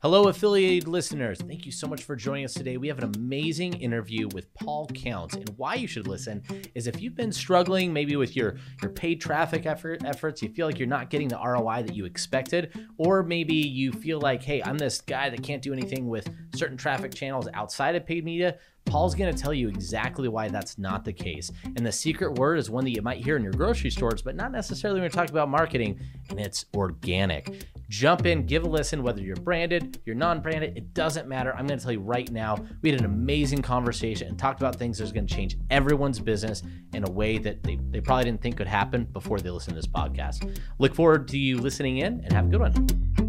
Hello, affiliated listeners. Thank you so much for joining us today. We have an amazing interview with Paul Counts. And why you should listen is if you've been struggling maybe with your, your paid traffic effort, efforts, you feel like you're not getting the ROI that you expected, or maybe you feel like, hey, I'm this guy that can't do anything with certain traffic channels outside of paid media. Paul's going to tell you exactly why that's not the case. And the secret word is one that you might hear in your grocery stores, but not necessarily when you're talking about marketing, and it's organic. Jump in, give a listen, whether you're branded, you're non branded, it doesn't matter. I'm going to tell you right now, we had an amazing conversation and talked about things that's going to change everyone's business in a way that they, they probably didn't think could happen before they listened to this podcast. Look forward to you listening in and have a good one.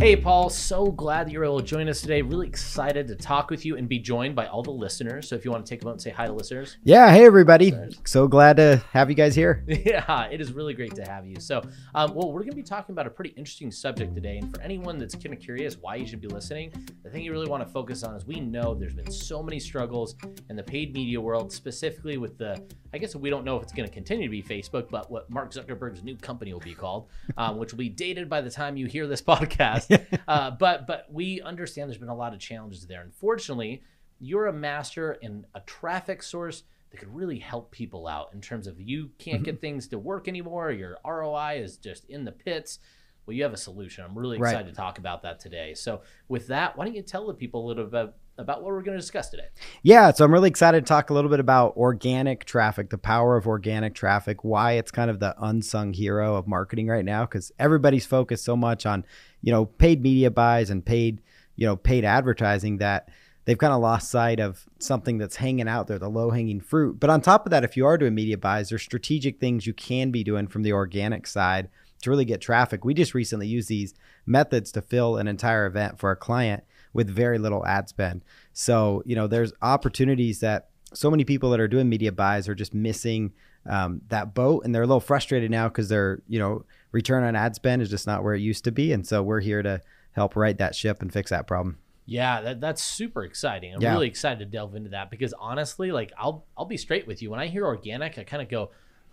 Hey, Paul, so glad that you're able to join us today. Really excited to talk with you and be joined by all the listeners. So, if you want to take a moment and say hi to listeners. Yeah, hey, everybody. So glad to have you guys here. Yeah, it is really great to have you. So, um, well, we're going to be talking about a pretty interesting subject today. And for anyone that's kind of curious why you should be listening, the thing you really want to focus on is we know there's been so many struggles in the paid media world, specifically with the, I guess we don't know if it's going to continue to be Facebook, but what Mark Zuckerberg's new company will be called, um, which will be dated by the time you hear this podcast. uh, but but we understand there's been a lot of challenges there. Unfortunately, you're a master in a traffic source that could really help people out in terms of you can't mm-hmm. get things to work anymore. Your ROI is just in the pits. Well, you have a solution. I'm really excited right. to talk about that today. So, with that, why don't you tell the people a little bit about what we're going to discuss today. Yeah, so I'm really excited to talk a little bit about organic traffic, the power of organic traffic, why it's kind of the unsung hero of marketing right now cuz everybody's focused so much on, you know, paid media buys and paid, you know, paid advertising that they've kind of lost sight of something that's hanging out there, the low-hanging fruit. But on top of that, if you are doing media buys, there's strategic things you can be doing from the organic side to really get traffic. We just recently used these methods to fill an entire event for a client with very little ad spend. So, you know, there's opportunities that so many people that are doing media buys are just missing um, that boat and they're a little frustrated now because their, you know, return on ad spend is just not where it used to be. And so we're here to help right that ship and fix that problem. Yeah, that, that's super exciting. I'm yeah. really excited to delve into that because honestly, like I'll I'll be straight with you. When I hear organic, I kind of go,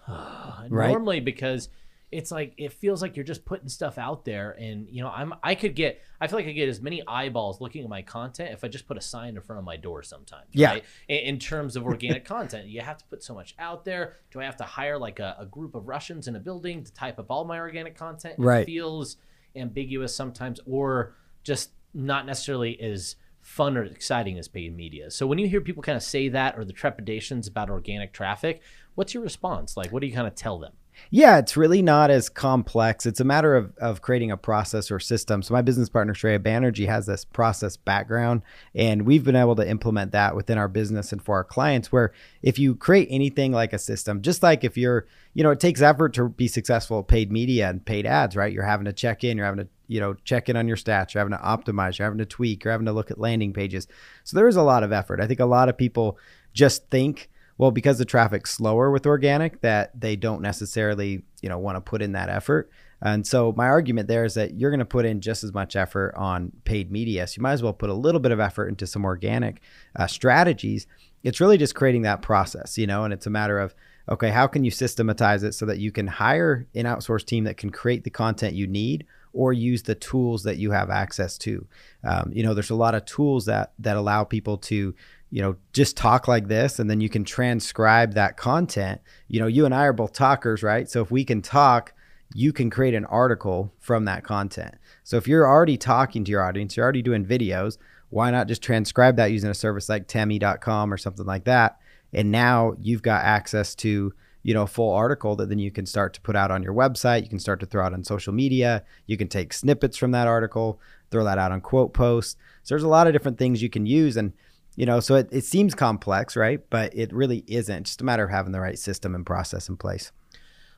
oh. right? normally because it's like it feels like you're just putting stuff out there and you know i'm i could get i feel like i get as many eyeballs looking at my content if i just put a sign in front of my door sometimes yeah. right? in, in, terms of organic content you have to put so much out there. Do i have to hire like a, a, group of russians in a building to type up all my organic content? Right. it feels ambiguous sometimes or just not necessarily as fun or exciting as paid media. So when you hear people kind of say that or the trepidations about organic traffic what's your response? Like what do you kind of tell them yeah, it's really not as complex. It's a matter of, of creating a process or system. So my business partner Shreya Banerjee has this process background, and we've been able to implement that within our business and for our clients. Where if you create anything like a system, just like if you're, you know, it takes effort to be successful at paid media and paid ads, right? You're having to check in, you're having to you know check in on your stats you're having to optimize you're having to tweak you're having to look at landing pages so there is a lot of effort i think a lot of people just think well, because the traffic's slower with organic, that they don't necessarily, you know, want to put in that effort. And so my argument there is that you're going to put in just as much effort on paid media. So you might as well put a little bit of effort into some organic uh, strategies. It's really just creating that process, you know, and it's a matter of, okay, how can you systematize it so that you can hire an outsourced team that can create the content you need or use the tools that you have access to. Um, you know, there's a lot of tools that that allow people to you know, just talk like this and then you can transcribe that content. You know, you and I are both talkers, right? So if we can talk, you can create an article from that content. So if you're already talking to your audience, you're already doing videos, why not just transcribe that using a service like temi.com or something like that? And now you've got access to, you know, a full article that then you can start to put out on your website. You can start to throw out on social media. You can take snippets from that article, throw that out on quote posts. So there's a lot of different things you can use. And you know so it, it seems complex right? But it really isn't. Just a matter of having the right system and process in place.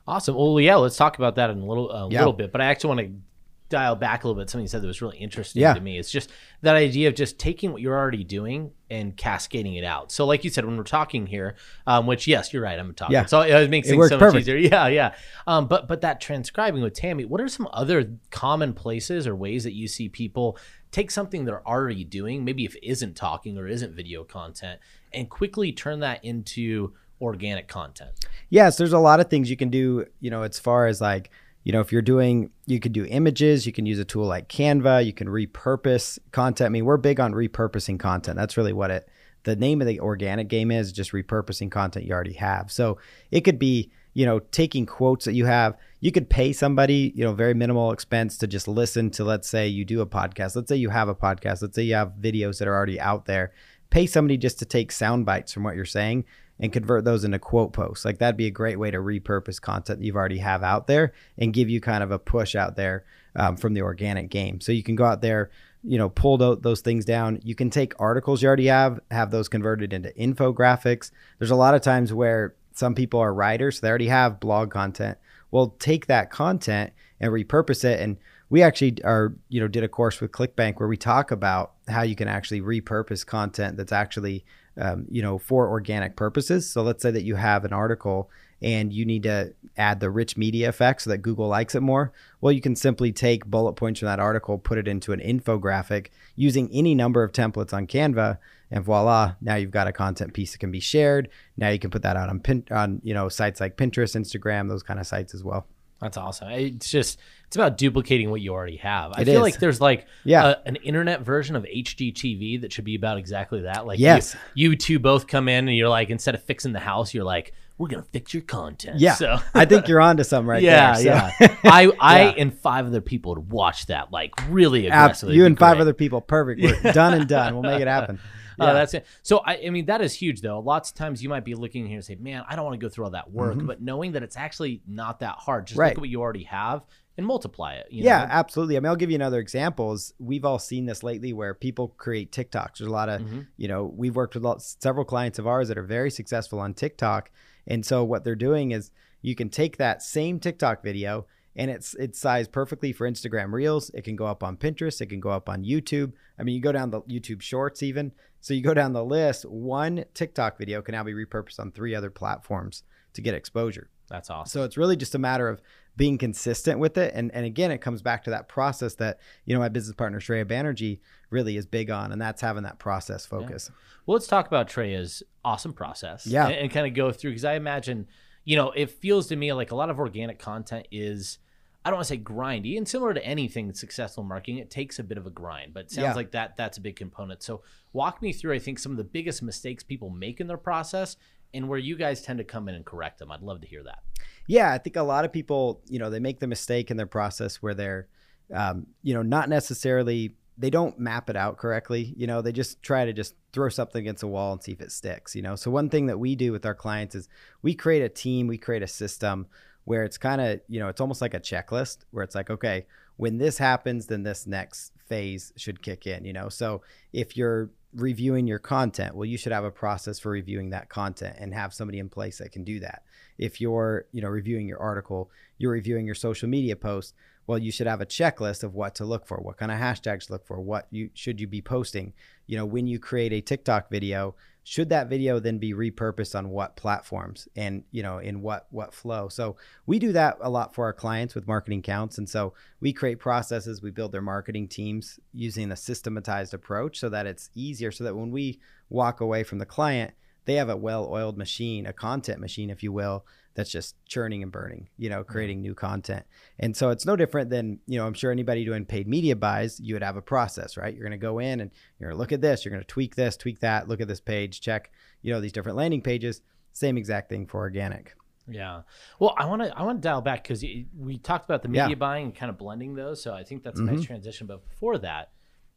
Awesome. Well yeah let's talk about that in a little a yeah. little bit but i actually want to dial back a little bit something you said that was really interesting yeah. to me it's just that idea of just taking what you're already doing and cascading it out so like you said when we're talking here um, which yes you're right i'm talking yeah. so it makes things so much perfect. easier yeah yeah um, but but that transcribing with Temi what are some other common places or ways that you see people take something they're already doing, maybe if it isn't talking or isn't video content, and quickly turn that into organic content. Yes, there's a lot of things you can do, you know, as far as like, you know, if you're doing, you could do images, you can use a tool like Canva, you can repurpose content. I mean, we're big on repurposing content. That's really what it, the name of the organic game is just repurposing content you already have. So it could be, you know, taking quotes that you have. You could pay somebody, you know, very minimal expense to just listen to, let's say you do a podcast. Let's say you have a podcast. Let's say you have videos that are already out there. Pay somebody just to take sound bites from what you're saying and convert those into quote posts. Like that'd be a great way to repurpose content you've already have out there and give you kind of a push out there um, from the organic game. So you can go out there, you know, pull those things down. You can take articles you already have, have those converted into infographics. There's a lot of times where some people are writers, so they already have blog content. Well, take that content and repurpose it. And we actually are, you know, did a course with ClickBank where we talk about how you can actually repurpose content that's actually um, you know, for organic purposes. So let's say that you have an article and you need to add the rich media effect so that Google likes it more. Well, you can simply take bullet points from that article, put it into an infographic using any number of templates on Canva, and voila, now you've got a content piece that can be shared. Now you can put that out on pin, on you know sites like Pinterest, Instagram, those kind of sites as well. That's awesome. It's just it's about duplicating what you already have. I it feel is. like there's like yeah. A, an internet version of HGTV that should be about exactly that. Like yes. you, you two both come in and you're like instead of fixing the house, you're like we're gonna fix your content. Yeah, so I think you're onto something right yeah, there. Yeah, yeah. I, I yeah. and five other people would watch that like really aggressively. You and five other people, perfect. We're done and done. We'll make it happen. Uh, yeah. Uh, that's it. So I, I mean, that is huge though. Lots of times you might be looking here and say, "Man, I don't want to go through all that work," mm-hmm. but knowing that it's actually not that hard, just right. look at what you already have and multiply it. yeah, know? absolutely. I mean, I'll give you another example. Is we've all seen this lately where people create TikToks. There's a lot of, mm-hmm. you know, we've worked with lots, several clients of ours that are very successful on TikTok, and so what they're doing is you can take that same TikTok video and it's it's sized perfectly for Instagram Reels. It can go up on Pinterest. It can go up on YouTube. I mean, you go down the YouTube Shorts even. So you go down the list. One TikTok video can now be repurposed on three other platforms to get exposure. That's awesome. So it's really just a matter of being consistent with it. And and again, it comes back to that process that you know my business partner Shreya Banerjee really is big on, and that's having that process focus. Yeah. Well, let's talk about Shreya's awesome process. Yeah, and, and kind of go through because I imagine you know it feels to me like a lot of organic content is I don't want to say grindy, and similar to anything successful marketing, it takes a bit of a grind. But it sounds yeah. like that that's a big component. So walk me through, I think, some of the biggest mistakes people make in their process, and where you guys tend to come in and correct them. I'd love to hear that. Yeah, I think a lot of people, you know, they make the mistake in their process where they're, um, you know, not necessarily they don't map it out correctly. You know, they just try to just throw something against a wall and see if it sticks. You know, so one thing that we do with our clients is we create a team, we create a system where it's kind of, you know, it's almost like a checklist where it's like, okay, when this happens, then this next phase should kick in, you know? So if you're reviewing your content, well, you should have a process for reviewing that content and have somebody in place that can do that. If you're, you know, reviewing your article, you're reviewing your social media post, well, you should have a checklist of what to look for, what kind of hashtags to look for, what you should you be posting. You know, when you create a TikTok video, should that video then be repurposed on what platforms and you know in what what flow? So we do that a lot for our clients with marketing counts and so we create processes we build their marketing teams using a systematized approach so that it's easier so that when we walk away from the client they have a well-oiled machine a content machine if you will that's just churning and burning, you know, creating new content. And so it's no different than, you know, I'm sure anybody doing paid media buys, you would have a process, right? You're going to go in and you're going to look at this, you're going to tweak this, tweak that, look at this page, check, you know, these different landing pages. Same exact thing for organic. Yeah. Well, I want to I want to dial back because we talked about the media yeah. buying and kind of blending those. So I think that's a mm-hmm. nice transition. But before that,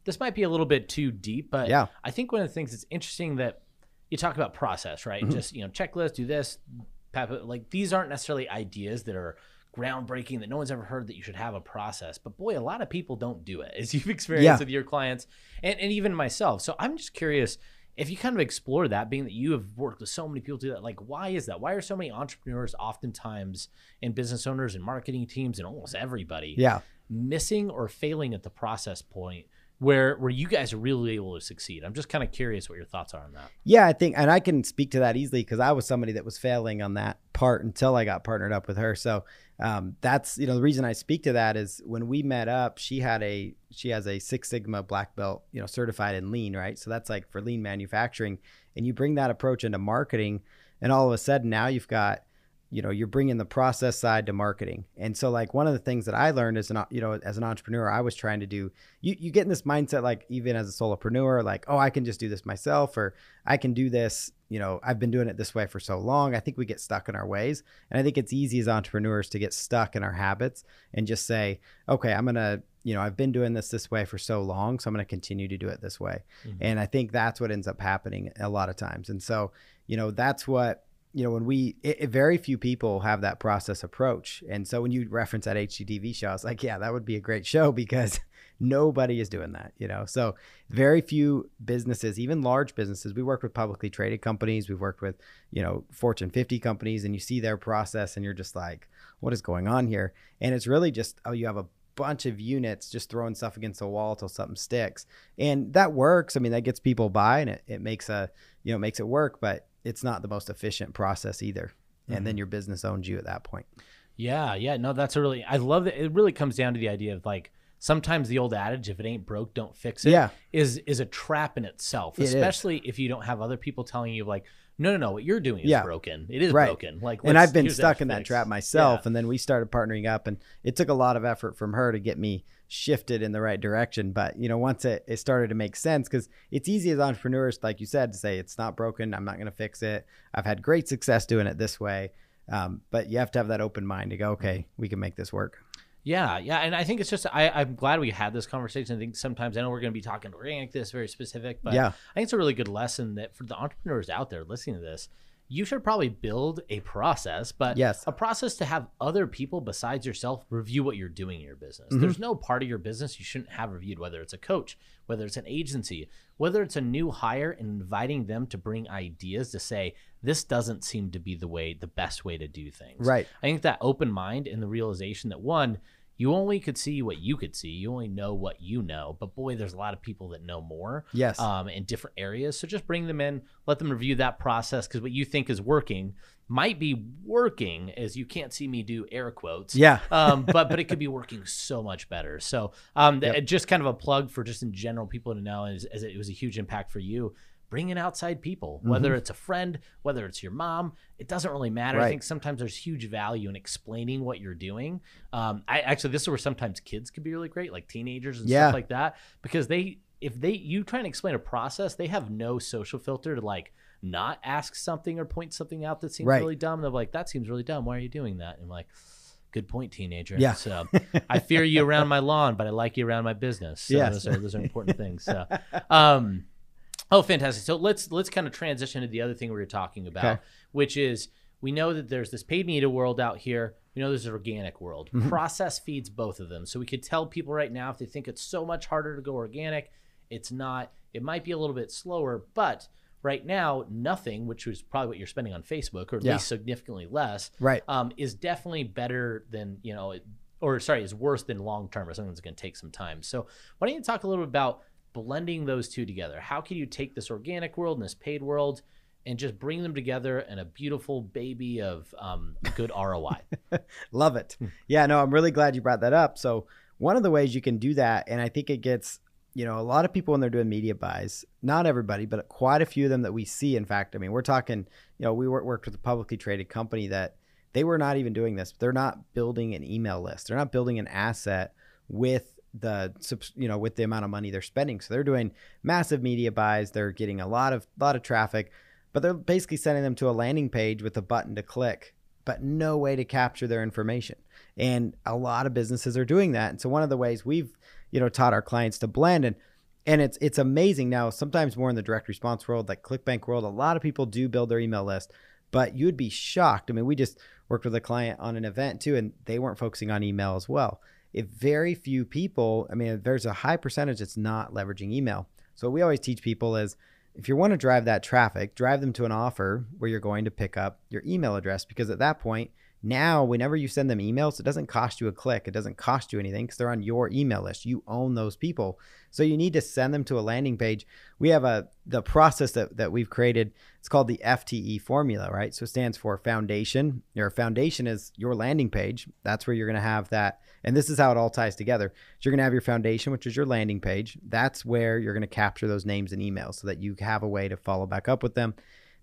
this might be a little bit too deep. But yeah. I think one of the things that's interesting that you talk about process, right? Mm-hmm. Just you know, checklist, do this, like these aren't necessarily ideas that are groundbreaking that no one's ever heard that you should have a process. But boy, a lot of people don't do it, as you've experienced yeah. with your clients and, and even myself. So I'm just curious if you kind of explore that, being that you have worked with so many people do that, like why is that? Why are so many entrepreneurs oftentimes and business owners and marketing teams and almost everybody yeah. missing or failing at the process point where where you guys are really able to succeed. I'm just kind of curious what your thoughts are on that. Yeah, I think, and I can speak to that easily because I was somebody that was failing on that part until I got partnered up with her. So um, that's you know the reason I speak to that is when we met up, she had a she has a Six Sigma black belt, you know, certified in lean, right? So that's like for lean manufacturing, and you bring that approach into marketing, and all of a sudden now you've got you know you're bringing the process side to marketing. And so like one of the things that i learned as an you know as an entrepreneur i was trying to do you, you get in this mindset like even as a solopreneur like oh i can just do this myself or i can do this you know i've been doing it this way for so long. I think we get stuck in our ways. And i think it's easy as entrepreneurs to get stuck in our habits and just say okay i'm gonna you know i've been doing this this way for so long so i'm going to continue to do it this way. Mm-hmm. and i think that's what ends up happening a lot of times. And so you know that's what you know, when we, it, it, very few people have that process approach. And so when you reference that HGTV show, I was like, yeah, that would be a great show because nobody is doing that, you know? So very few businesses, even large businesses, we work with publicly traded companies. We've worked with, you know, Fortune 50 companies and you see their process and you're just like, what is going on here? And it's really just, oh, you have a bunch of units just throwing stuff against the wall till something sticks. And that works. I mean, that gets people by and it, it makes a, you know, makes it work, but it's not the most efficient process either. And mm-hmm. then your business owns you at that point. Yeah, yeah. No, that's a really I love that it really comes down to the idea of like sometimes the old adage if it ain't broke don't fix it yeah. is is a trap in itself it especially is. if you don't have other people telling you like no no no what you're doing is yeah. broken it is right. broken like and i've been stuck in that trap myself yeah. and then we started partnering up and it took a lot of effort from her to get me shifted in the right direction. But you know once it, it started to make sense because it's easy as entrepreneurs like you said to say it's not broken. I'm not going to fix it. I've had great success doing it this way. Um, but you have to have that open mind to go okay we can make this work. Yeah, yeah, and I think it's just I, I'm glad we had this conversation. I think sometimes I know we're going to be talking organic, this very specific, but yeah. I think it's a really good lesson that for the entrepreneurs out there listening to this, you should probably build a process, but yes. a process to have other people besides yourself review what you're doing in your business. Mm-hmm. There's no part of your business you shouldn't have reviewed, whether it's a coach, whether it's an agency, whether it's a new hire and inviting them to bring ideas to say, this doesn't seem to be the way, the best way to do things. Right. I think that open mind and the realization that one, you only could see what you could see. You only know what you know. But boy, there's a lot of people that know more. Yes. Um, in different areas. So just bring them in, let them review that process because what you think is working might be working as you can't see me do air quotes. Yeah. um, but but it could be working so much better. So um, yep. just kind of a plug for just in general people to know as, as it was a huge impact for you bring in outside people, whether mm-hmm. it's a friend, whether it's your mom, it doesn't really matter. Right. I think sometimes there's huge value in explaining what you're doing. Um, I actually, this is where sometimes kids could be really great, like teenagers and yeah. stuff like that, because they, if they, you try and explain a process, they have no social filter to like, not ask something or point something out that seems right. really dumb. They're like, that seems really dumb. Why are you doing that? And I'm like, good point, teenager. Yeah. So I fear you around my lawn, but I like you around my business. So yes. those are those are important things. So um Oh, fantastic! So let's let's kind of transition to the other thing we were talking about, okay. which is we know that there's this paid media world out here. We know there's an organic world. Mm-hmm. Process feeds both of them. So we could tell people right now if they think it's so much harder to go organic, it's not. It might be a little bit slower, but right now, nothing, which was probably what you're spending on Facebook, or at yeah. least significantly less, right, um, is definitely better than you know, or sorry, is worse than long term or something that's going to take some time. So why don't you talk a little bit about blending those two together. How can you take this organic world and this paid world and just bring them together in a beautiful baby of um, good ROI? Love it. Yeah, no, I'm really glad you brought that up. So, one of the ways you can do that, and I think it gets, you know, a lot of people when they're doing media buys, not everybody, but quite a few of them that we see. In fact, I mean, we're talking, you know, we worked with a publicly traded company that they were not even doing this. They're not building an email list, they're not building an asset with the you know with the amount of money they're spending. So they're doing massive media buys. They're getting a lot of lot of traffic but they're basically sending them to a landing page with a button to click but no way to capture their information. And a lot of businesses are doing that. And so one of the ways we've you know taught our clients to blend and and it's it's amazing. Now sometimes more in the direct response world like clickbank world a lot of people do build their email list but you'd be shocked. I mean we just worked with a client on an event too and they weren't focusing on email as well if very few people, I mean, there's a high percentage that's not leveraging email. So what we always teach people is if you want to drive that traffic, drive them to an offer where you're going to pick up your email address because at that point, now whenever you send them emails, it doesn't cost you a click. It doesn't cost you anything because they're on your email list. You own those people. So you need to send them to a landing page. We have a the process that, that we've created. It's called the FTE formula, right? So it stands for foundation. Your foundation is your landing page. That's where you're going to have that. And this is how it all ties together. So you're going to have your foundation, which is your landing page. That's where you're going to capture those names and emails so that you have a way to follow back up with them.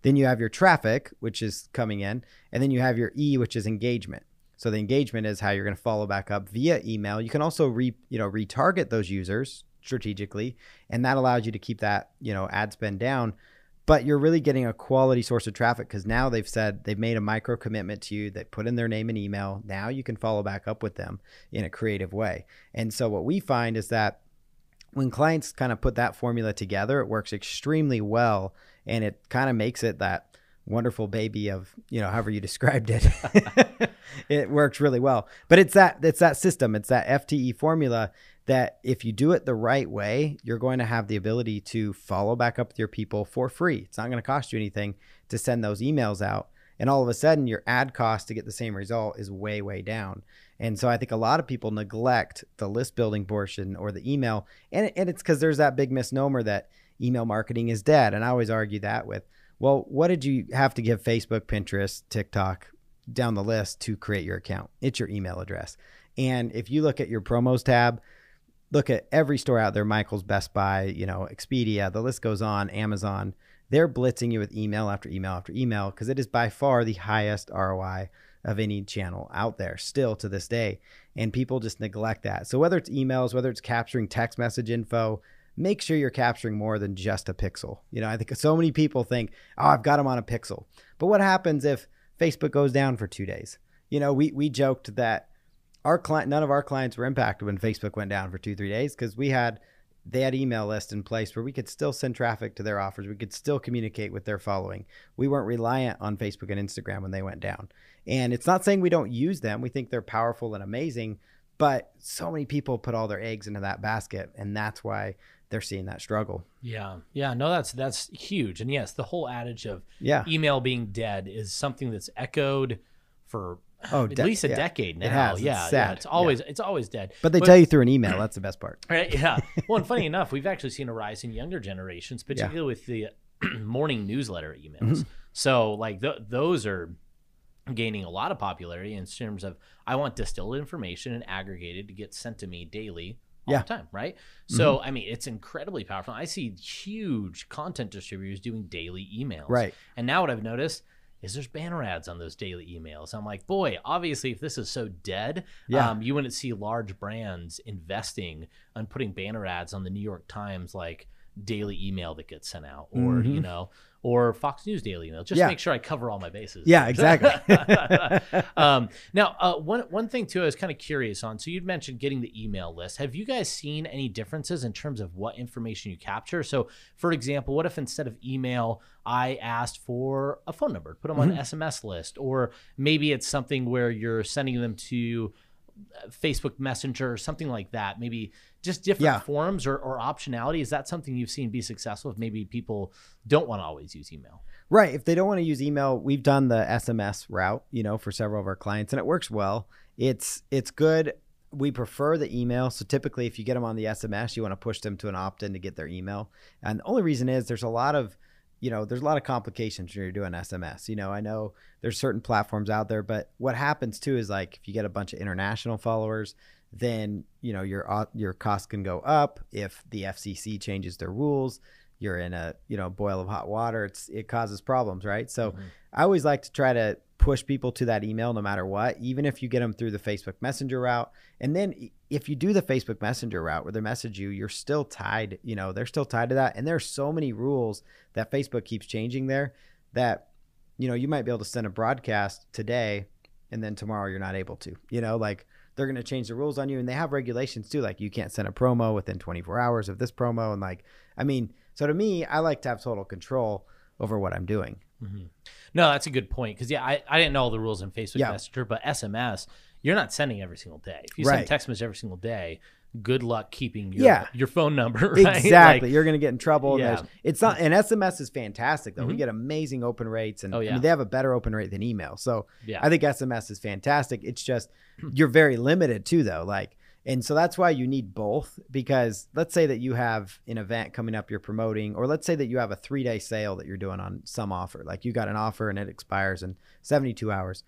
Then you have your traffic, which is coming in, and then you have your E, which is engagement. So the engagement is how you're going to follow back up via email. You can also re, you know, retarget those users strategically, and that allows you to keep that, you know, ad spend down. But you're really getting a quality source of traffic because now they've said they've made a micro commitment to you. They put in their name and email. Now you can follow back up with them in a creative way. And so what we find is that when clients kind of put that formula together, it works extremely well and it kind of makes it that wonderful baby of you know however you described it it works really well but it's that it's that system it's that fte formula that if you do it the right way you're going to have the ability to follow back up with your people for free. It's not going to cost you anything to send those emails out. And all of a sudden your ad cost to get the same result is way way down. And so i think a lot of people neglect the list building portion or the email. And, and it's because there's that big misnomer that email marketing is dead. And i always argue that with well, what did you have to give Facebook, Pinterest, TikTok down the list to create your account? It's your email address. And if you look at your promos tab, look at every store out there Michael's, Best Buy, you know, Expedia, the list goes on, Amazon. They're blitzing you with email after email after email because it is by far the highest ROI of any channel out there still to this day. And people just neglect that. So whether it's emails, whether it's capturing text message info, make sure you're capturing more than just a pixel. You know, I think so many people think, oh, I've got them on a pixel. But what happens if Facebook goes down for two days? You know, we, we joked that our client, none of our clients were impacted when Facebook went down for two, three days because we had, they had email lists in place where we could still send traffic to their offers. We could still communicate with their following. We weren't reliant on Facebook and Instagram when they went down. And it's not saying we don't use them. We think they're powerful and amazing, but so many people put all their eggs into that basket. And that's why they're seeing that struggle. Yeah. Yeah. No, that's that's huge. And yes, the whole adage of yeah. email being dead is something that's echoed for oh, at de- least a yeah. decade now. It has. Yeah, it's yeah. It's always it's always dead. But they tell you through an email. That's the best part. Right, yeah. Well, and funny enough, we've actually seen a rise in younger generations, particularly with the morning newsletter emails. Mm-hmm. So, like th- those are gaining a lot of popularity in terms of I want distilled information and aggregated to get sent to me daily all Yeah. the time, right? So, I mean, it's incredibly powerful. I see huge content distributors doing daily emails. Right. And now what I've noticed is there's banner ads on those daily emails. I'm like, boy, obviously, if this is so dead, Yeah. um, you wouldn't see large brands investing on putting banner ads on the New York Times like daily email that gets sent out, or you know, or Fox News daily email. Just Mm-hmm. Yeah. make sure I cover all my bases. Yeah, exactly. um, now, uh, one one thing too, I was kind of curious on. So you'd mentioned getting the email list. Have you guys seen any differences in terms of what information you capture? So, for example, what if instead of email, I asked for a phone number, put them on an SMS list, or maybe it's something where you're sending them to Facebook Messenger or something like that. Maybe just different Yeah. forms or, or optionality. Is that something you've seen be successful? If maybe people don't want to always use email. Right. If they don't want to use email, we've done the SMS route, you know, for several of our clients and it works well. It's it's good. We prefer the email. So typically if you get them on the SMS, you want to push them to an opt-in to get their email. And the only reason is there's a lot of you know, there's a lot of complications when you're doing SMS. You know, I know there's certain platforms out there, but what happens too is like if you get a bunch of international followers, then you know your uh, your cost can go up if the FCC changes their rules. You're in a you know boil of hot water. It's it causes problems, right? So mm-hmm. I always like to try to push people to that email no matter what, even if you get them through the Facebook Messenger route. And then if you do the Facebook Messenger route where they message you, you're still tied. You know they're still tied to that. And there's so many rules that Facebook keeps changing there that you know you might be able to send a broadcast today and then tomorrow you're not able to. You know like they're going to change the rules on you and they have regulations too like you can't send a promo within 24 hours of this promo and like i mean so to me i like to have total control over what i'm doing mm-hmm. No, that's a good point because yeah, I, I didn't know all the rules in Facebook Yeah. Messenger, but SMS, you're not sending every single day. If you Right. send text message every single day, good luck keeping your Yeah. your phone number. Right? exactly Like, you're going to get in trouble Yeah. it's not and sms is fantastic though we mm-hmm. get amazing open rates and Oh, I yeah. mean, they have a better open rate than email so Yeah. i think sms is fantastic it's just you're very limited too though like and so that's why you need both because let's say that you have an event coming up you're promoting or let's say that you have a three day sale that you're doing on some offer like you got an offer and it expires in 72 hours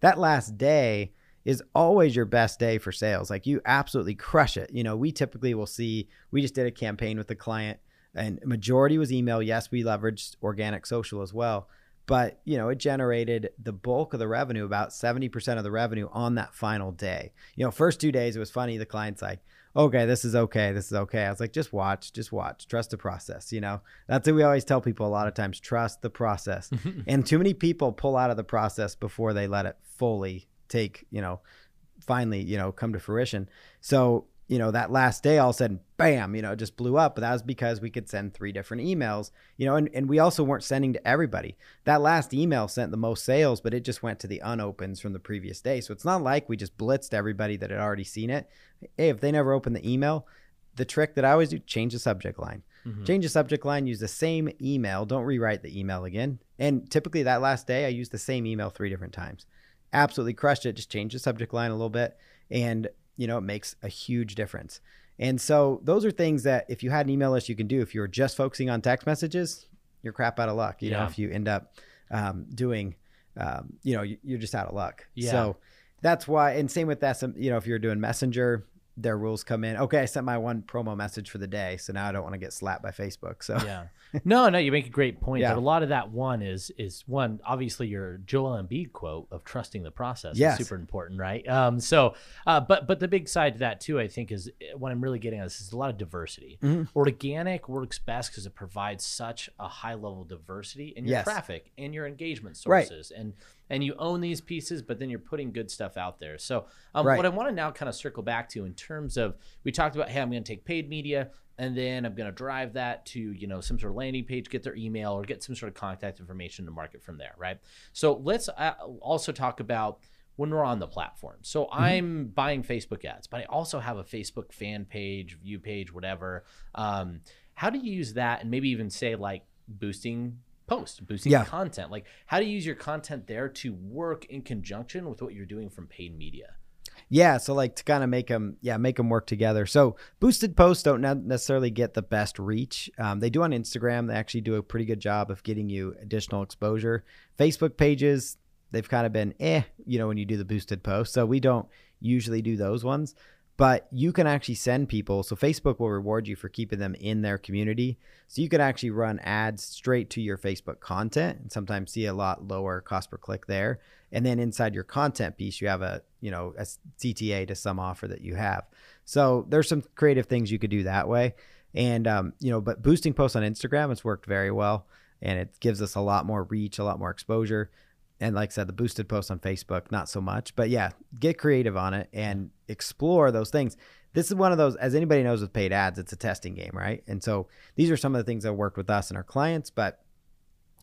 that last day is always your best day for sales. Like you absolutely crush it. You know, we typically will see, we just did a campaign with the client and majority was email. Yes, we leveraged organic social as well, but you know it generated the bulk of the revenue, about seventy percent of the revenue on that final day. You know, first two days it was funny. The client's like, "Okay, this is okay. This is okay." I was like, "Just watch, just watch. Trust the process." You know, that's what we always tell people a lot of times: trust the process. and too many people pull out of the process before they let it fully take. You know, finally, you know, come to fruition. So you know, that last day, all of a sudden, bam, you know, it just blew up. But that was because we could send three different emails, you know, and, and we also weren't sending to everybody. That last email sent the most sales, but it just went to the unopens from the previous day. So it's not like we just blitzed everybody that had already seen it. Hey, if they never opened the email, the trick that I always do, change the subject line. Mm-hmm. Change the subject line, use the same email. Don't rewrite the email again. And typically that last day, I used the same email three different times. Absolutely crushed it. Just change the subject line a little bit. And you know, it makes a huge difference. And so those are things that if you had an email list, you can do. If you're just focusing on text messages, you're crap out of luck. You yeah. know, if you end up um, doing, um, you know, you're just out of luck. Yeah. So that's why, and same with that. You know, if you're doing messenger, their rules come in. Okay, I sent my one promo message for the day, so now I don't want to get slapped by Facebook. So yeah, no, no, you make a great point. Yeah. But a lot of that one is is one obviously your Joel Embiid quote of trusting the process yes. is super important, right? Um, so, uh, but but the big side to that too, I think, is uh, what I'm really getting at this is a lot of diversity. Mm-hmm. Organic works best because it provides such a high level diversity in your yes. traffic and your engagement sources, right. and and you own these pieces, but then you're putting good stuff out there. So, um, right. what I want to now kind of circle back to in terms of we talked about, hey, I'm going to take paid media and then I'm going to drive that to you know some sort of landing page, get their email, or get some sort of contact information to market from there, right? So let's uh, also talk about when we're on the platform. So mm-hmm. I'm buying Facebook ads, but I also have a Facebook fan page, view page, whatever. Um, how do you use that, and maybe even say like boosting post, boosting yeah. content. Like how to use your content there to work in conjunction with what you're doing from paid media? Yeah, so like to kind of make them, yeah, make them work together. So boosted posts don't necessarily get the best reach. Um, they do on Instagram. They actually do a pretty good job of getting you additional exposure. Facebook pages, they've kind of been eh, you know, when you do the boosted post. So we don't usually do those ones but you can actually send people. So Facebook will reward you for keeping them in their community. So you can actually run ads straight to your Facebook content and sometimes see a lot lower cost per click there. And then inside your content piece, you have a, you know, a CTA to some offer that you have. So there's some creative things you could do that way. And, um, you know, but boosting posts on Instagram has worked very well and it gives us a lot more reach, a lot more exposure and like I said, the boosted posts on Facebook, not so much. But yeah, get creative on it and explore those things. This is one of those, as anybody knows with paid ads, it's a testing game, right? And so these are some of the things that worked with us and our clients, but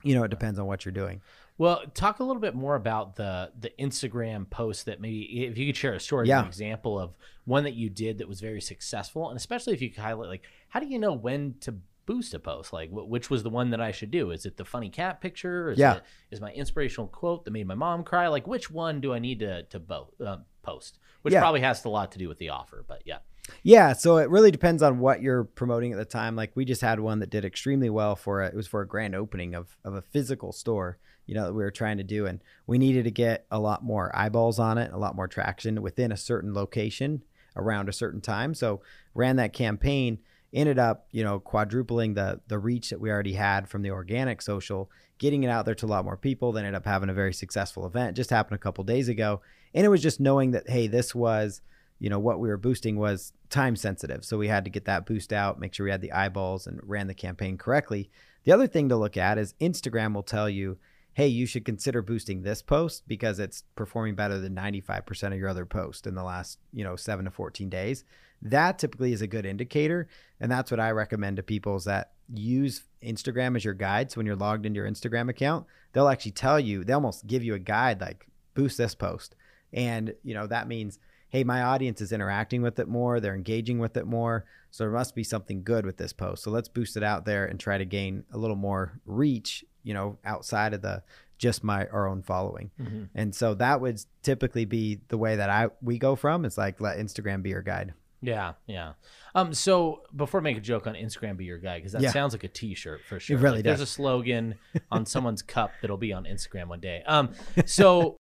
you know, it depends on what you're doing. Well, talk a little bit more about the the Instagram post that maybe if you could share a story, yeah. an example of one that you did that was very successful, and especially if you could highlight like how do you know when to boost a post? Like, which was the one that I should do? Is it the funny cat picture? Is yeah. It, is my inspirational quote that made my mom cry? Like, which one do I need to to bo- uh, post? Which yeah. probably has a lot to do with the offer, but yeah. Yeah, so it really depends on what you're promoting at the time. Like we just had one that did extremely well for it. It was for a grand opening of of a physical store, you know, that we were trying to do, and we needed to get a lot more eyeballs on it, a lot more traction within a certain location around a certain time. So ran that campaign ended up, you know, quadrupling the the reach that we already had from the organic social, getting it out there to a lot more people. Then ended up having a very successful event. Just happened a couple days ago, and it was just knowing that hey, this was, you know, what we were boosting was time sensitive, so we had to get that boost out, make sure we had the eyeballs, and ran the campaign correctly. The other thing to look at is Instagram will tell you hey, you should consider boosting this post because it's performing better than 95% of your other posts in the last, you know, 7 to 14 days that typically is a good indicator. And that's what I recommend to people is that use Instagram as your guide. So when you're logged into your Instagram account, they'll actually tell you, they almost give you a guide like boost this post. And, you know, that means, hey, my audience is interacting with it more, they're engaging with it more. So there must be something good with this post. So let's boost it out there and try to gain a little more reach, you know, outside of the just my our own following. Mm-hmm. And so that would typically be the way that I we go from. It's like let Instagram be your guide. Yeah, yeah. Um, so before I make a joke on Instagram, be your guy because that yeah. sounds like a T-shirt for sure. It really like, does. There's a slogan on someone's cup that'll be on Instagram one day. Um, so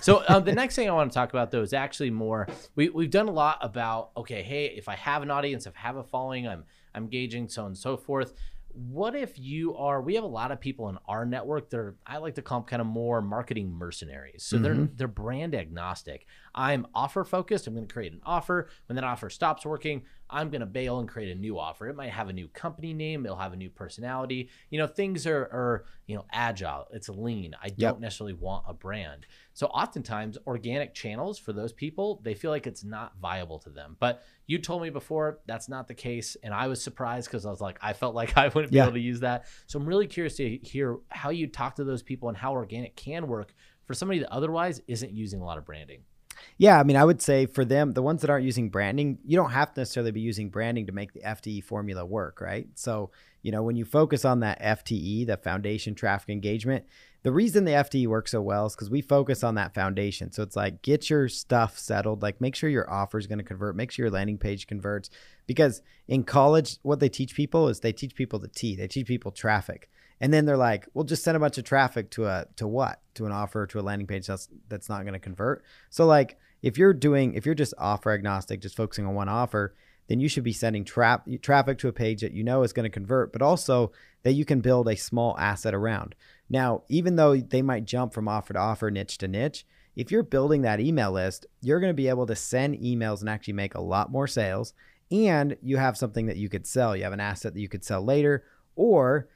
So um, the next thing I want to talk about though is actually more. We we've done a lot about okay, hey, if I have an audience, if I have a following, I'm I'm gauging so on and so forth what if you are we have a lot of people in our network they're i like to call them kind of more marketing mercenaries so mm-hmm. they're they're brand agnostic i'm offer focused i'm going to create an offer. When that offer stops working i'm going to bail and create a new offer. It might have a new company name it'll have a new personality. You know things are are you know agile it's lean. I don't necessarily want a brand. So oftentimes organic channels for those people they feel like it's not viable to them. But you told me before that's not the case, and I was surprised because I was like, I felt like I wouldn't be able to use that. So I'm really curious to hear how you talk to those people and how organic can work for somebody that otherwise isn't using a lot of branding. Yeah, I mean, I would say for them, the ones that aren't using branding, you don't have to necessarily be using branding to make the FTE formula work, right? So, you know, when you focus on that FTE, the foundation traffic engagement, the reason the FTE works so well is because we focus on that foundation. So it's like get your stuff settled, like make sure your offer is going to convert, make sure your landing page converts. Because in college, what they teach people is they teach people the T, they teach people traffic. And then they're like, well, just send a bunch of traffic to a to what? To an offer, to a landing page that's that's not going to convert. So like if you're doing if you're just offer agnostic, just focusing on one offer, then you should be sending tra- traffic to a page that you know is going to convert, but also that you can build a small asset around. Now, even though they might jump from offer to offer, niche to niche, if you're building that email list, you're going to be able to send emails and actually make a lot more sales. And you have something that you could sell. You have an asset that you could sell later. Or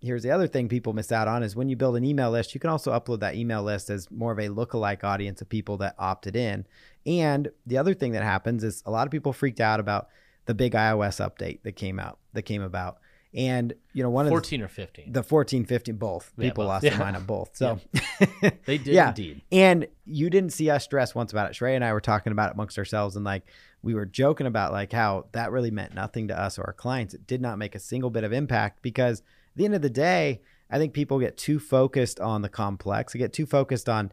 here's the other thing people miss out on is when you build an email list, you can also upload that email list as more of a lookalike audience of people that opted in. And the other thing that happens is a lot of people freaked out about the big iOS update that came out that came about. And you know, one 14 of 14 or 15. The 14, 15, both. Yeah, People both. lost yeah. their mind on both. So yeah. they did yeah. indeed. And you didn't see us stress once about it. Shrey and I were talking about it amongst ourselves and like we were joking about like how that really meant nothing to us or our clients. It did not make a single bit of impact because at the end of the day, I think people get too focused on the complex. They get too focused on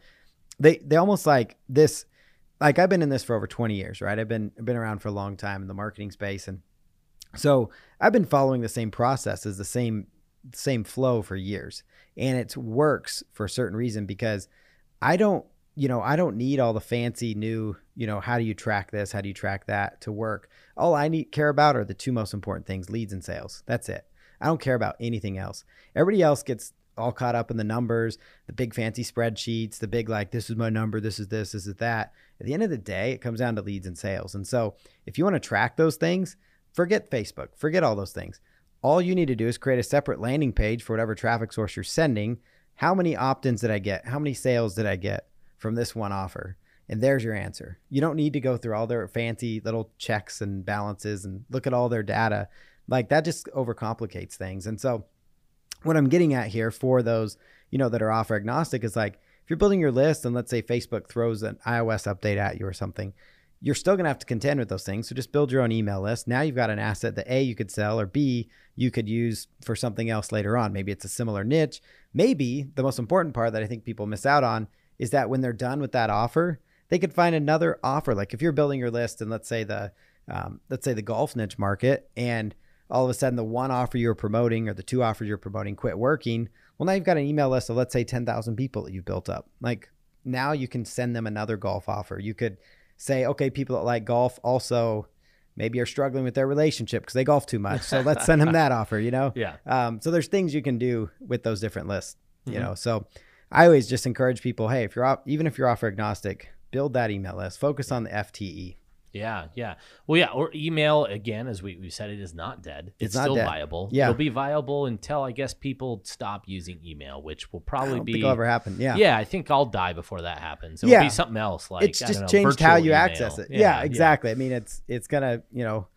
they they almost like this like I've been in this for over 20 years, right? I've been I've been around for a long time in the marketing space and so I've been following the same process as the same same flow for years. And it works for a certain reason because I don't, you know, I don't need all the fancy new, you know, how do you track this? How do you track that to work? All I need care about are the two most important things, leads and sales. That's it. I don't care about anything else. Everybody else gets all caught up in the numbers, the big fancy spreadsheets, the big like this is my number, this is this, this is that. At the end of the day, it comes down to leads and sales. And so, if you want to track those things, Forget Facebook, forget all those things. All you need to do is create a separate landing page for whatever traffic source you're sending. How many opt ins did I get? How many sales did I get from this one offer? And there's your answer. You don't need to go through all their fancy little checks and balances and look at all their data. Like that just overcomplicates things. And so, what I'm getting at here for those, you know, that are offer agnostic is like if you're building your list and let's say Facebook throws an iOS update at you or something, you're still going to have to contend with those things. So just build your own email list. Now you've got an asset that A, you could sell, or B, you could use for something else later on. Maybe it's a similar niche. Maybe the most important part that I think people miss out on is that when they're done with that offer, they could find another offer. Like if you're building your list and let's say the, um, let's say the golf niche market and all of a sudden the one offer you're promoting or the two offers you're promoting quit working. Well, now you've got an email list of let's say 10,000 people that you've built up. Like now you can send them another golf offer. You could say, okay, people that like golf also maybe are struggling with their relationship because they golf too much. So let's send them that offer, you know? Yeah. Um, so there's things you can do with those different lists, you mm-hmm. know? So I always just encourage people, hey, if you're even if you're offer agnostic, build that email list, focus on the FTE. Yeah, yeah. Well, yeah, or email again, as we, we said, it is not dead. It's, it's still dead. viable. Yeah, it'll be viable until I guess people stop using email, which will probably be. Ever happen. Yeah, yeah. I think I'll die before that happens. It'll yeah. be something else. Like it's just know, changed how you email. access it. Yeah, yeah exactly. Yeah. I mean, it's it's gonna you know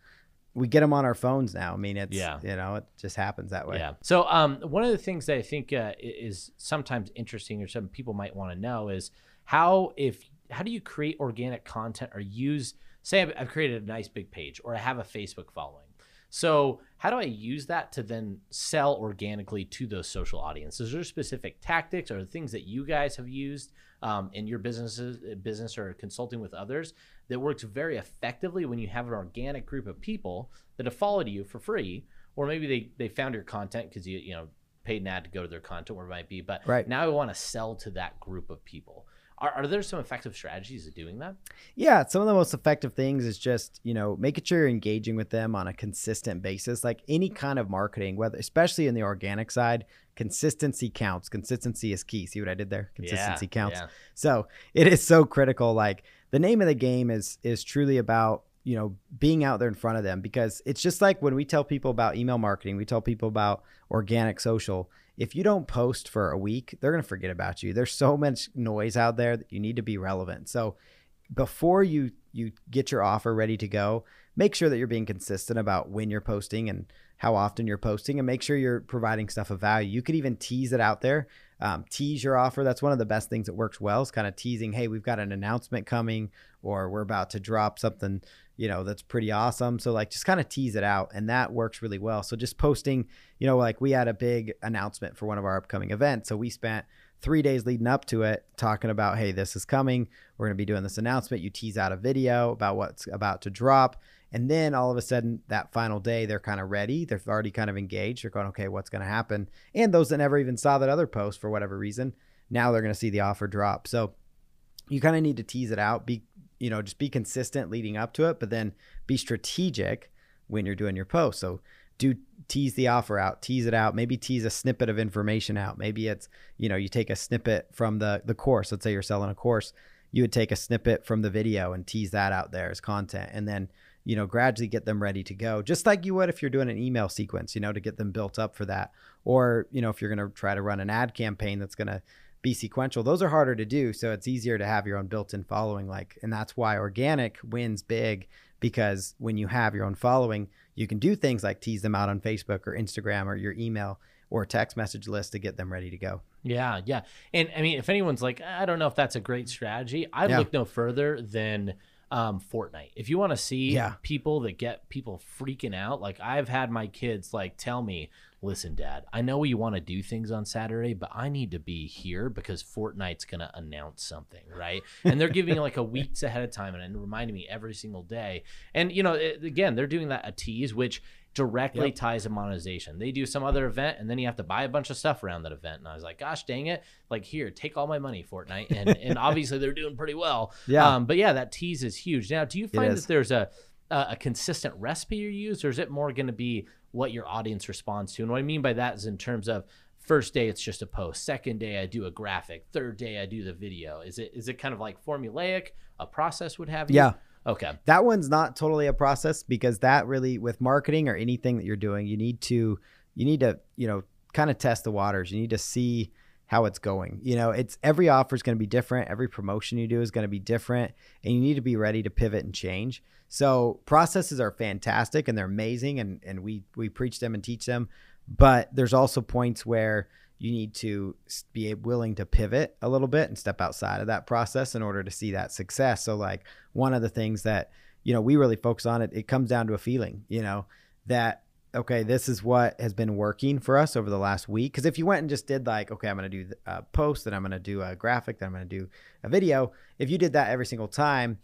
we get them on our phones now. I mean, it's yeah. you know, it just happens that way. Yeah. So, um, one of the things that I think uh, is sometimes interesting, or some people might want to know, is how if how do you create organic content or use say I've, I've created a nice big page or I have a Facebook following. So, how do I use that to then sell organically to those social audiences? Is there specific tactics or things that you guys have used um, in your businesses, business or consulting with others that works very effectively when you have an organic group of people that have followed you for free, or maybe they they found your content because you you know paid an ad to go to their content where it might be, but right. now I want to sell to that group of people Are, are there some effective strategies of doing that? Yeah, some of the most effective things is just, you know, making sure you're engaging with them on a consistent basis. Like any kind of marketing, whether especially in the organic side, consistency counts. Consistency is key. See what I did there? Consistency Yeah, counts. yeah. So it is so critical. Like the name of the game is is truly about you know being out there in front of them because it's just like when we tell people about email marketing, we tell people about organic social. If you don't post for a week, they're gonna forget about you. There's so much noise out there that you need to be relevant. So before you you get your offer ready to go, make sure that you're being consistent about when you're posting and how often you're posting, and make sure you're providing stuff of value. You could even tease it out there, um, tease your offer. That's one of the best things that works well. Is kind of teasing, hey, we've got an announcement coming, or we're about to drop something, you know, that's pretty awesome. So like, just kind of tease it out, and that works really well. So just posting, you know, like we had a big announcement for one of our upcoming events, so we spent three days leading up to it talking about hey this is coming. We're going to be doing this announcement. You tease out a video about what's about to drop and then all of a sudden that final day they're kind of ready. They're already kind of engaged. They're going okay what's going to happen? And those that never even saw that other post for whatever reason now they're going to see the offer drop. So you kind of need to tease it out be you know just be consistent leading up to it but then be strategic when you're doing your post. So do tease the offer out tease it out. Maybe tease a snippet of information out. Maybe it's you know you take a snippet from the the course. Let's say you're selling a course. You would take a snippet from the video and tease that out there as content and then you know gradually get them ready to go. Just like you would if you're doing an email sequence you know to get them built up for that. Or you know if you're going to try to run an ad campaign that's going to be sequential those are harder to do so it's easier to have your own built-in following like and that's why organic wins big because when you have your own following you can do things like tease them out on facebook or instagram or your email or text message list to get them ready to go Yeah, yeah. And I mean, if anyone's like, I don't know if that's a great strategy, I'd Yeah. look no further than um, Fortnite. If you want to see Yeah. people that get people freaking out, like I've had my kids like tell me, listen, dad, I know you want to do things on Saturday, but I need to be here because Fortnite's going to announce something, right? And they're giving like a weeks ahead of time and reminding me every single day. And, you know, it, again, they're doing that a tease, which directly Yep. ties to monetization. They do some other event and then you have to buy a bunch of stuff around that event. And I was like, gosh dang it. Like here, take all my money, Fortnite. And and obviously they're doing pretty well. Yeah. Um, but yeah, that tease is huge. Now, do you find that there's a a a consistent recipe you use, or is it more going to be what your audience responds to? And what I mean by that is in terms of first day it's just a post, second day I do a graphic, third day I do the video. Is it is it kind of like formulaic, a process would have you? Yeah. Okay. that one's not totally a process because that really with marketing or anything that you're doing you need to you need to you know kind of test the waters you need to see how it's going. You know it's every offer is going to be different. Every promotion you do is going to be different and you need to be ready to pivot and change. So processes are fantastic and they're amazing and and we we preach them and teach them but there's also points where you need to be willing to pivot a little bit and step outside of that process in order to see that success. So like one of the things that you know we really focus on it it comes down to a feeling you know that okay this is what has been working for us over the last week. Because if you went and just did like okay i'm going to do a post then i'm going to do a graphic then i'm going to do a video. If you did that every single time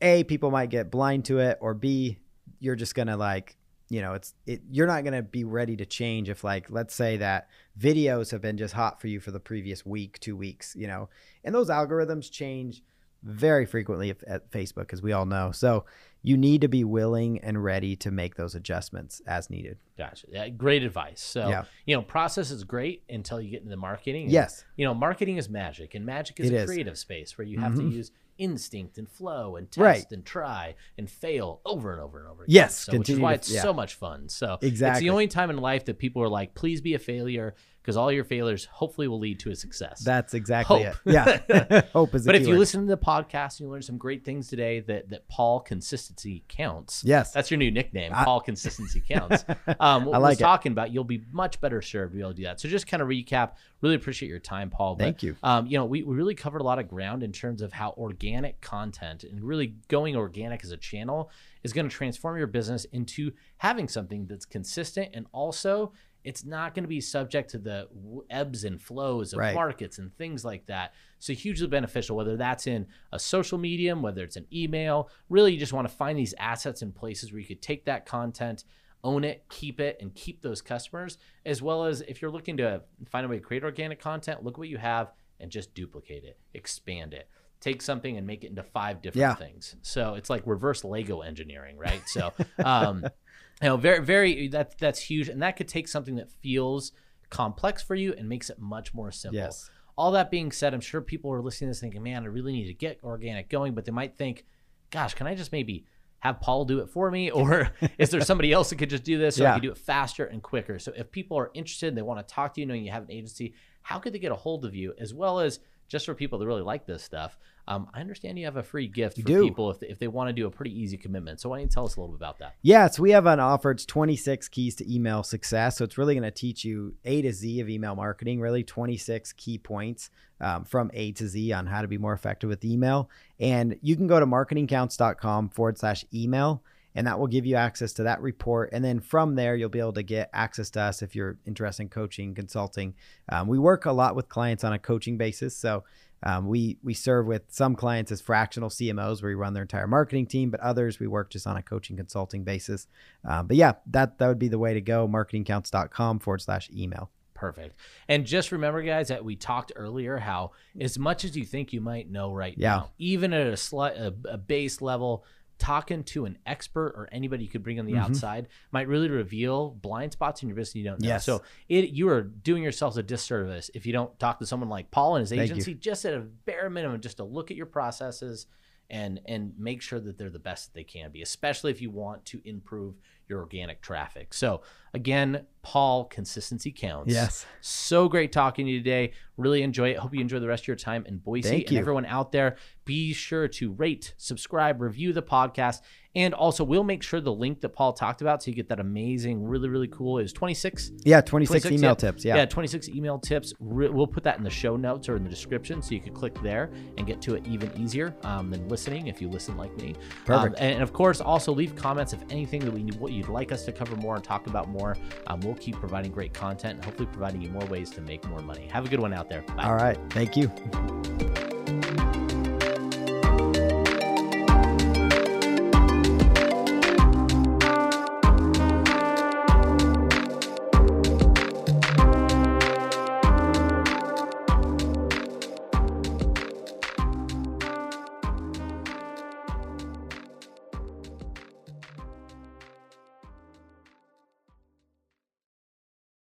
a people might get blind to it or b you're just going to like you know it's it you're not going to be ready to change if like let's say that videos have been just hot for you for the previous week two weeks you know? And those algorithms change very frequently at- at facebook as we all know so you need to be willing and ready to make those adjustments as needed Gotcha. Yeah, great advice. So, Yeah. you know, process is great until you get into the marketing. And, Yes. You know, marketing is magic, and magic is It a is. creative space where you have to Mhm. use instinct and flow and test Right. and try and fail over and over and over again. Yes, So, which is why to- it's yeah. so much fun. So, exactly. it's the only time in life that people are like, please be a failure because all your failures hopefully will lead to a success. that's exactly Hope. it yeah hope is but if you listen to the podcast and you learn some great things today that that Paul consistency counts. Yes. That's your new nickname. I- Paul consistency counts. Um, what I like was talking about, you'll be much better served to be able to do that. So just kind of recap. Really appreciate your time, Paul. But, Thank you. Um, you know, we, we really covered a lot of ground in terms of how organic content and really going organic as a channel is going to transform your business into having something that's consistent and also it's not going to be subject to the ebbs and flows of Right. markets and things like that. So hugely beneficial, whether that's in a social medium, whether it's an email. Really, you just want to find these assets in places where you could take that content, own it, keep it, and keep those customers. As well as if you're looking to find a way to create organic content, look what you have and just duplicate it, expand it. Take something and make it into five different Yeah. things. So it's like reverse Lego engineering, right? So, um, you know, very, very that's that's huge, and that could take something that feels complex for you and makes it much more simple. Yes. All that being said, I'm sure people are listening to this thinking, man, I really need to get organic going, but they might think, gosh, can I just maybe have Paul do it for me? Or is there somebody else that could just do this so I Yeah. can do it faster and quicker? So if people are interested, they want to talk to you, knowing you have an agency, how could they get a hold of you? As well as just for people that really like this stuff, um, I understand you have a free gift for people if they, if they want to do a pretty easy commitment. So why don't you tell us a little bit about that? Yeah, so we have an offer. It's 26 keys to email success. So it's really going to teach you A to Z of email marketing, really 26 key points um, from A to Z on how to be more effective with email. And you can go to marketingcounts.com forward slash email, and that will give you access to that report. And then from there, you'll be able to get access to us if you're interested in coaching, consulting. Um, we work a lot with clients on a coaching basis. So um, we we serve with some clients as fractional CMOs where we run their entire marketing team, but others we work just on a coaching consulting basis. Uh, but yeah, that that would be the way to go. Marketingcounts.com forward slash email. Perfect. And just remember, guys, that we talked earlier how as much as you think you might know right Yeah. now, even at a, slight, a, a base level, talking to an expert or anybody you could bring on the Mhm. outside might really reveal blind spots in your business you don't know. Yes. So it, you are doing yourselves a disservice if you don't talk to someone like Paul and his Thank you. agency, just at a bare minimum, just to look at your processes and and make sure that they're the best that they can be, especially if you want to improve your organic traffic. So again, Paul, consistency counts. Yes. So great talking to you today. Really enjoy it. Hope you enjoy the rest of your time in Boise. Thank and you. everyone out there, be sure to rate, subscribe, review the podcast. And also, we'll make sure the link that Paul talked about so you get that amazing, really, really cool is 26 Yeah, 26, 26, email yeah. tips. yeah. Yeah. 26 email tips. We'll put that in the show notes or in the description so you can click there and get to it even easier um, than listening if you listen like me. Perfect. Um, and, and of course, also leave comments if anything that we what you'd like us to cover more and talk about more. Um, we'll keep providing great content and hopefully providing you more ways to make more money. Have a good one out there. Bye. All right. Thank you.